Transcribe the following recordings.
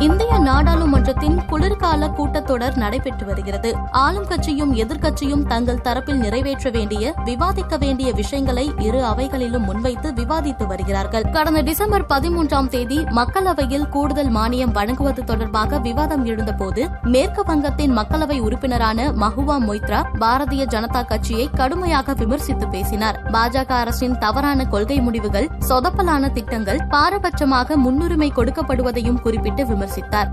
இந்திய நாடாளுமன்றத்தின் குளிர்கால கூட்டத்தொடர் நடைபெற்று வருகிறது. ஆளும் கட்சியும் எதிர்க்கட்சியும் தங்கள் தரப்பில் நிறைவேற்ற வேண்டிய விவாதிக்க வேண்டிய விஷயங்களை இரு அவைகளிலும் முன்வைத்து விவாதித்து வருகிறார்கள். கடந்த டிசம்பர் பதிமூன்றாம் தேதி மக்களவையில் கூடுதல் மானியம் வழங்குவது தொடர்பாக விவாதம் எழுந்தபோது மேற்கு வங்கத்தின் மக்களவை உறுப்பினரான மஹுவா மொய்த்ரா பாரதிய ஜனதா கட்சியை கடுமையாக விமர்சித்து பேசினார். பாஜக அரசின் தவறான கொள்கை முடிவுகள் சொதப்பலான திட்டங்கள் பாரபட்சமாக முன்னுரிமை கொடுக்கப்படுவதையும் குறிப்பிட்டு விமர்சித்தார்.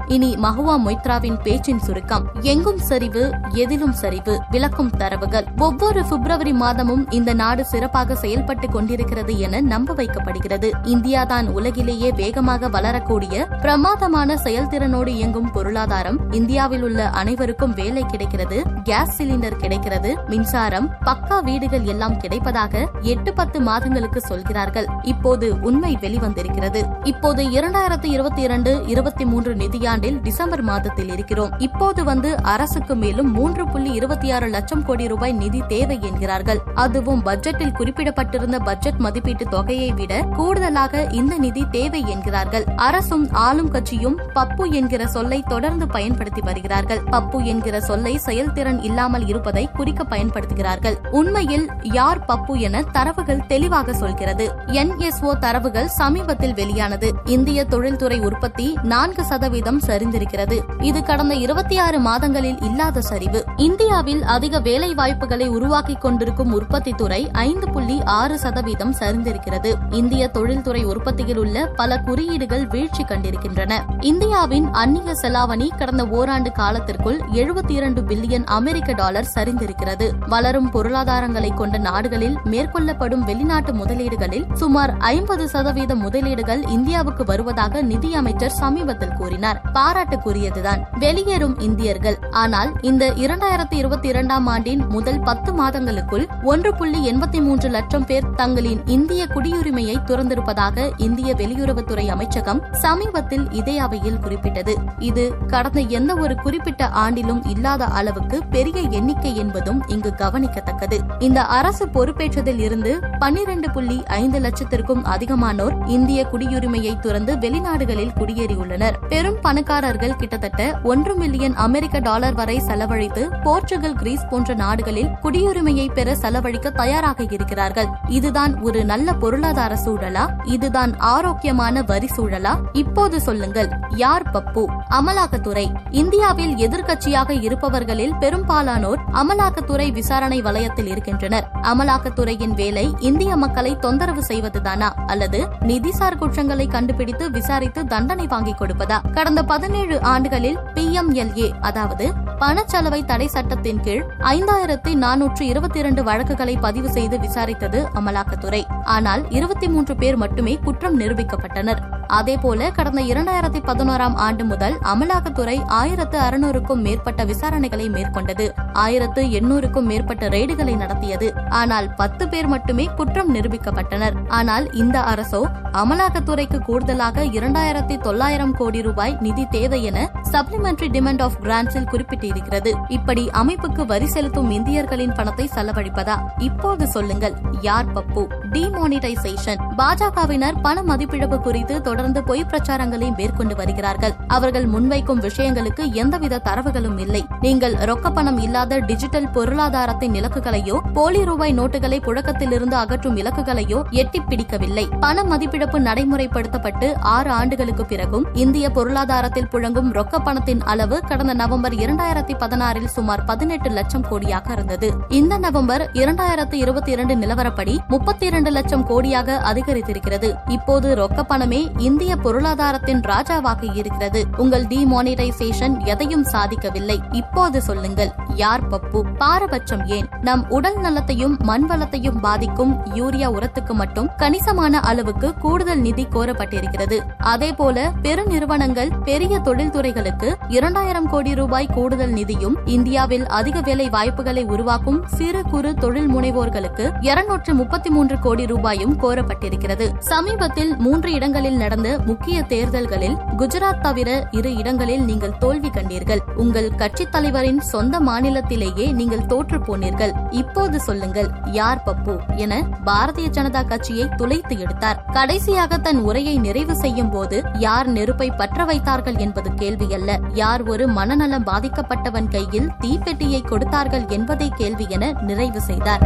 இனி மஹுவா மொய்த்ராவின் பேச்சின் சுருக்கம் எங்கும் சரிவு எதிலும் சரிவு விளக்கும் தரவுகள். ஒவ்வொரு பிப்ரவரி மாதமும் இந்த நாடு சிறப்பாக செயல்பட்டுக் கொண்டிருக்கிறது என நம்ப வைக்கப்படுகிறது. இந்தியாதான் உலகிலேயே வேகமாக வளரக்கூடிய பிரமாதமான செயல்திறனோடு இயங்கும் பொருளாதாரம் இந்தியாவில் உள்ள அனைவருக்கும் வேலை கிடைக்கிறது கேஸ் சிலிண்டர் கிடைக்கிறது மின்சாரம் பக்கா வீடுகள் எல்லாம் கிடைப்பதாக எட்டு பத்து மாதங்களுக்கு சொல்கிறார்கள். இப்போது உண்மை வெளிவந்திருக்கிறது. இப்போது இரண்டாயிரத்தி இருபத்தி இரண்டு இருபத்தி மூன்று மூன்று நிதியாண்டில் டிசம்பர் மாதத்தில் இருக்கிறோம். இப்போது வந்து அரசுக்கு மேலும் மூன்று புள்ளி இருபத்தி ஆறு லட்சம் கோடி ரூபாய் நிதி தேவை என்கிறார்கள். அதுவும் பட்ஜெட்டில் குறிப்பிடப்பட்டிருந்த பட்ஜெட் மதிப்பீட்டு தொகையை விட கூடுதலாக இந்த நிதி தேவை என்கிறார்கள். அரசும் ஆளும் கட்சியும் பப்பு என்கிற சொல்லை தொடர்ந்து பயன்படுத்தி வருகிறார்கள். பப்பு என்கிற சொல்லை செயல்திறன் இல்லாமல் இருப்பதை குறிக்க பயன்படுத்துகிறார்கள். உண்மையில் யார் பப்பு என தரவுகள் தெளிவாக சொல்கிறது. என்எஸ்ஓ தரவுகள் சமீபத்தில் வெளியானது. இந்திய தொழில்துறை உற்பத்தி நான்கு சதவீதம் சரிந்திருக்கிறது. இது கடந்த இருபத்தி ஆறு மாதங்களில் இல்லாத சரிவு. இந்தியாவில் அதிக வேலை வாய்ப்புகளை உருவாக்கிக் கொண்டிருக்கும் உற்பத்தி துறை ஐந்து புள்ளி ஆறு சதவீதம் சரிந்திருக்கிறது. இந்திய தொழில்துறை உற்பத்தியில் உள்ள பல குறியீடுகள் வீழ்ச்சி கண்டிருக்கின்றன. இந்தியாவின் அந்நிய செலாவணி கடந்த ஓராண்டு காலத்திற்குள் எழுபத்தி இரண்டு பில்லியன் அமெரிக்க டாலர் சரிந்திருக்கிறது. வளரும் பொருளாதாரங்களை கொண்ட நாடுகளில் மேற்கொள்ளப்படும் வெளிநாட்டு முதலீடுகளில் சுமார் ஐம்பது சதவீத முதலீடுகள் இந்தியாவுக்கு வருவதாக நிதியமைச்சர் சமீபத்தில் கூறினார். பாராட்டுக்குரியதுதான். வெளியேறும் இந்தியர்கள். ஆனால் இந்த இரண்டாயிரத்தி இருபத்தி இரண்டாம் ஆண்டின் முதல் பத்து மாதங்களுக்குள் ஒன்று புள்ளி எண்பத்தி மூன்று லட்சம் பேர் தங்களின் இந்திய குடியுரிமையை துறந்திருப்பதாக இந்திய வெளியுறவுத்துறை அமைச்சகம் சமீபத்தில் இதே அவையில் குறிப்பிட்டது. இது கடந்த எந்த ஒரு குறிப்பிட்ட ஆண்டிலும் இல்லாத அளவுக்கு பெரிய எண்ணிக்கை என்பதும் இங்கு கவனிக்கத்தக்கது. இந்த அரசு பொறுப்பேற்றதில் இருந்து பன்னிரண்டு புள்ளி ஐந்து லட்சத்திற்கும் அதிகமானோர் இந்திய குடியுரிமையை துறந்து வெளிநாடுகளில் குடியேறியுள்ளனர். பெரும் பணக்காரர்கள் கிட்டத்தட்ட ஒன்று மில்லியன் அமெரிக்க டாலர் வரை செலவழித்து போர்ச்சுகல் கிரீஸ் போன்ற நாடுகளில் குடியுரிமையை பெற செலவழிக்க தயாராக இருக்கிறார்கள். இதுதான் ஒரு நல்ல பொருளாதார சூழலா? இதுதான் ஆரோக்கியமான வரி சூழலா? இப்போது சொல்லுங்கள். யார் பப்பு? அமலாக்கத்துறை. இந்தியாவில் எதிர்க்கட்சியாக இருப்பவர்களில் பெரும்பாலானோர் அமலாக்கத்துறை விசாரணை வலயத்தில் இருக்கின்றனர். அமலாக்கத்துறையின் வேலை இந்திய மக்களை தொந்தரவு செய்வதுதானா? அல்லது நிதிசார் குற்றங்களை கண்டுபிடித்து விசாரித்து தண்டனை வாங்கிக் கொடுப்பதா? கடந்த பதினேழு ஆண்டுகளில் பிஎம்எல்ஏ அதாவது பணச்சலவை தடை சட்டத்தின் கீழ் ஐந்தாயிரத்தி நானூற்று இருபத்தி இரண்டு வழக்குகளை பதிவு செய்து விசாரித்தது அமலாக்கத்துறை. ஆனால் இருபத்தி மூன்று பேர் மட்டுமே குற்றம் நிரூபிக்கப்பட்டனர். அதேபோல கடந்த இரண்டாயிரத்தி பதினோராம் ஆண்டு முதல் அமலாக்கத்துறை ஆயிரத்து அறுநூறுக்கும் மேற்பட்ட விசாரணைகளை மேற்கொண்டது. ஆயிரத்து எண்ணூறுக்கும் மேற்பட்ட ரெய்டுகளை நடத்தியது. ஆனால் பத்து பேர் மட்டுமே குற்றம் நிரூபிக்கப்பட்டனர். ஆனால் இந்த அரசோ அமலாக்கத்துறைக்கு கூடுதலாக இரண்டாயிரத்தி தொள்ளாயிரம் கோடி ரூபாய் நிதி தேவை என சப்ளிமெண்டரி டிமாண்ட் ஆஃப் கிராண்ட்ஸில் குறிப்பிட்டிருக்கிறது. இப்படி அமைப்புக்கு வரி செலுத்தும் இந்தியர்களின் பணத்தை செலவழிப்பதா? இப்போது சொல்லுங்கள். யார் பப்பு? டிமானிட்டைசேஷன் பாஜகவினர் பண மதிப்பிழப்பு குறித்து தொடர்ந்து பொய் பிரச்சாரங்களை மேற்கொண்டு வருகிறார்கள். அவர்கள் முன்வைக்கும் விஷயங்களுக்கு எந்தவித தரவுகளும் இல்லை. நீங்கள் ரொக்க பணம் இல்லாத டிஜிட்டல் பொருளாதாரத்தின் இலக்குகளையோ போலி ரூபாய் நோட்டுகளை புழக்கத்திலிருந்து அகற்றும் இலக்குகளையோ எட்டிப் பிடிக்கவில்லை. பண மதிப்பிழப்பு நடைமுறைப்படுத்தப்பட்டு ஆறு ஆண்டுகளுக்கு பிறகும் இந்திய பொருளாதாரத்தில் புழங்கும் ரொக்க பணத்தின் அளவு கடந்த நவம்பர் இரண்டாயிரத்தி பதினாறில் சுமார் பதினெட்டு லட்சம் கோடியாக இருந்தது. இந்த நவம்பர் இரண்டாயிரத்தி இருபத்தி இரண்டு நிலவரப்படி முப்பத்தி இரண்டு லட்சம் கோடியாக அதிகரித்திருக்கிறது. இப்போது ரொக்க பணமே இந்திய பொருளாதாரத்தின் ராஜாவாக இருக்கிறது. உங்கள் டிமானிட்டைசேஷன் எதையும் சாதிக்கவில்லை. இப்போது சொல்லுங்கள் யார் பப்பு பாரபட்சம் ஏன்? நம் உடல் நலத்தையும் மண் வளத்தையும் பாதிக்கும் யூரியா உரத்துக்கு மட்டும் கணிசமான அளவுக்கு கூடுதல் நிதி கோரப்பட்டிருக்கிறது. அதேபோல பெருநிறுவனங்கள் பெரிய தொழில்துறைகளுக்கு இரண்டாயிரம் கோடி ரூபாய் கூடுதல் நிதியும் இந்தியாவில் அதிக வேலை வாய்ப்புகளை உருவாக்கும் சிறு குறு தொழில் முனைவோர்களுக்கு இருநூற்று முப்பத்தி மூன்று கோடி ரூபாயும் கோரப்பட்டிருக்கிறது. சமீபத்தில் மூன்று இடங்களில் நடந்த முக்கிய தேர்தல்களில் குஜராத் தவிர இரு இடங்களில் நீங்கள் தோல்வி கண்டீர்கள். உங்கள் கட்சித் தலைவரின் சொந்த மாநில மாநிலத்திலேயே நீங்கள் தோற்று போனீர்கள். இப்போது சொல்லுங்கள் யார் பப்பு? என பாரதிய ஜனதா கட்சியை துளைத்து எடுத்தார். கடைசியாக தன் உரையை நிறைவு செய்யும் போது யார் நெருப்பை பற்ற வைத்தார்கள் என்பது கேள்வியல்ல யார் ஒரு மனநலம் பாதிக்கப்பட்டவன் கையில் தீப்பெட்டியை கொடுத்தார்கள் என்பதே கேள்வி என நிறைவு செய்தார்.